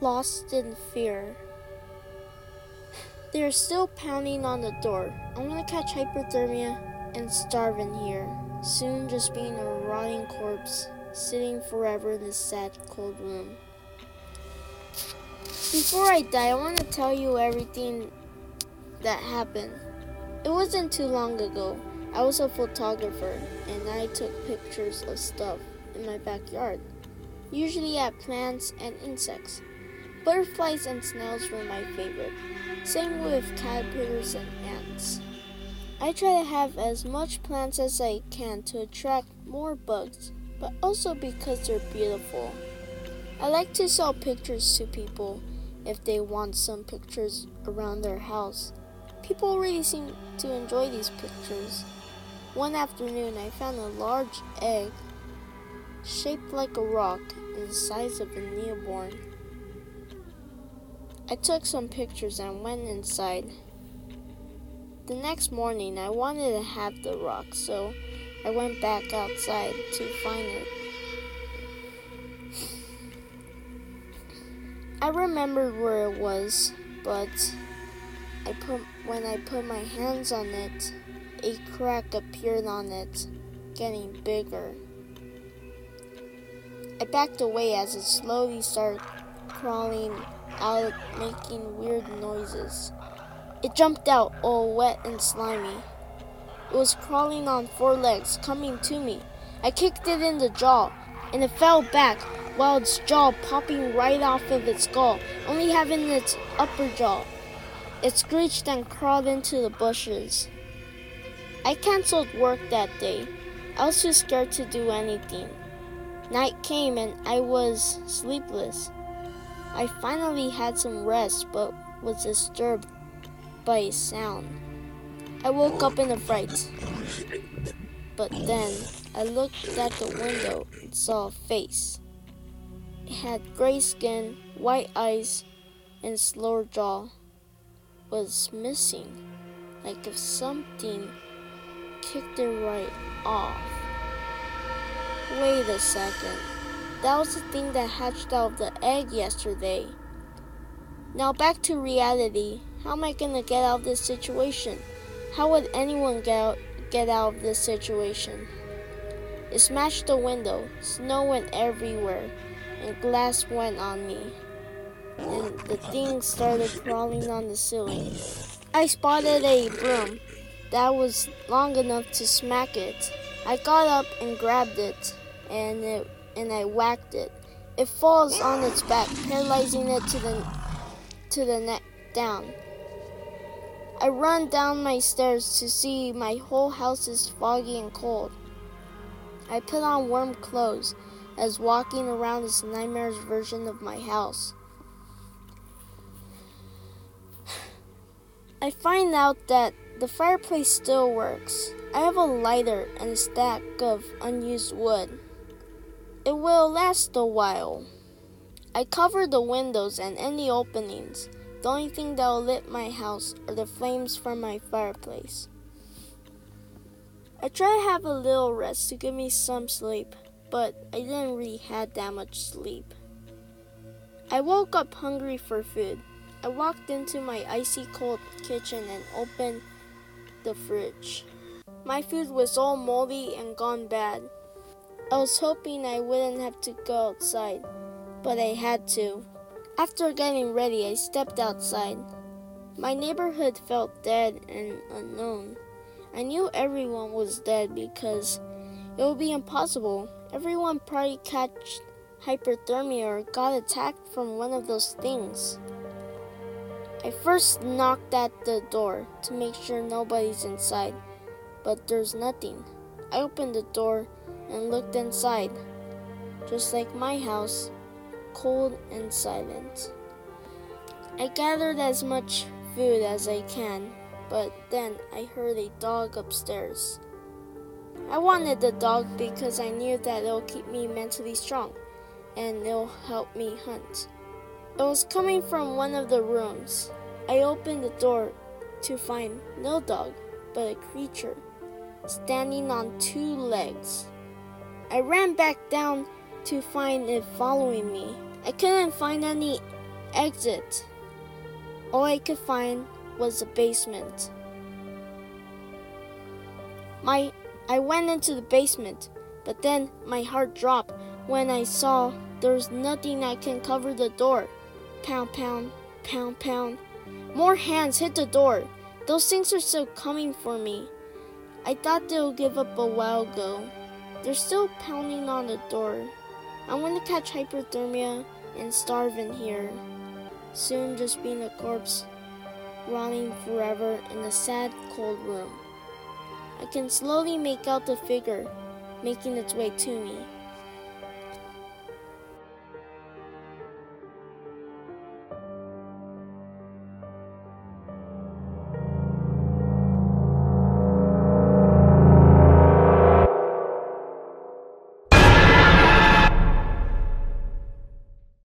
lost in fear. They're still pounding on the door. I'm gonna catch hypothermia and starve in here, soon just being a rotting corpse, sitting forever in this sad, cold room. Before I die, I want to tell you everything that happened. It wasn't too long ago. I was a photographer and I took pictures of stuff in my backyard, usually at plants and insects. Butterflies and snails were my favorite, same with caterpillars and ants. I try to have as much plants as I can to attract more bugs, but also because they're beautiful. I like to sell pictures to people if they want some pictures around their house. People really seem to enjoy these pictures. One afternoon, I found a large egg shaped like a rock and the size of a newborn. I took some pictures and went inside. The next morning, I wanted to have the rock, so I went back outside to find it. I remembered where it was, but I put when I put my hands on it, a crack appeared on it, getting bigger. I backed away as it slowly started crawling out, making weird noises. It jumped out, all wet and slimy. It was crawling on four legs, coming to me. I kicked it in the jaw, and it fell back, while its jaw popping right off of its skull, only having its upper jaw. It screeched and crawled into the bushes. I canceled work that day. I was too scared to do anything. Night came and I was sleepless. I finally had some rest but was disturbed by a sound. I woke up in a fright. But then I looked at the window and saw a face. It had gray skin, white eyes, and slower jaw was missing, like if something kicked it right off. Wait a second. That was the thing that hatched out of the egg yesterday. Now back to reality. How am I gonna get out of this situation? How would anyone get out, get out of this situation? It smashed the window, snow went everywhere, and glass went on me. And the thing started crawling on the ceiling. I spotted a broom that was long enough to smack it. I got up and grabbed it, and it, and I whacked it. It falls on its back, paralyzing it to the to the neck down. I run down my stairs to see my whole house is foggy and cold. I put on warm clothes as walking around this nightmare's version of my house. I find out that the fireplace still works. I have a lighter and a stack of unused wood. It will last a while. I cover the windows and any openings. The only thing that will lit my house are the flames from my fireplace. I try to have a little rest to give me some sleep, but I didn't really have that much sleep. I woke up hungry for food. I walked into my icy cold kitchen and opened the fridge. My food was all moldy and gone bad. I was hoping I wouldn't have to go outside, but I had to. After getting ready, I stepped outside. My neighborhood felt dead and unknown. I knew everyone was dead because it would be impossible. Everyone probably catched hyperthermia or got attacked from one of those things. I first knocked at the door to make sure nobody's inside, but there's nothing. I opened the door and looked inside. Just like my house, cold and silent. I gathered as much food as I can, but then I heard a dog upstairs. I wanted the dog because I knew that it'll keep me mentally strong and it'll help me hunt. It was coming from one of the rooms. I opened the door to find no dog, but a creature standing on two legs. I ran back down to find it following me. I couldn't find any exit. All I could find was the basement. My I went into the basement, but then my heart dropped when I saw there's nothing that can cover the door. Pound pound, pound pound. More hands hit the door. Those things are still coming for me. I thought they would give up a while ago. They're still pounding on the door. I'm gonna catch hypothermia and starve in here. Soon just being a corpse, rotting forever in a sad, cold room. I can slowly make out the figure making its way to me.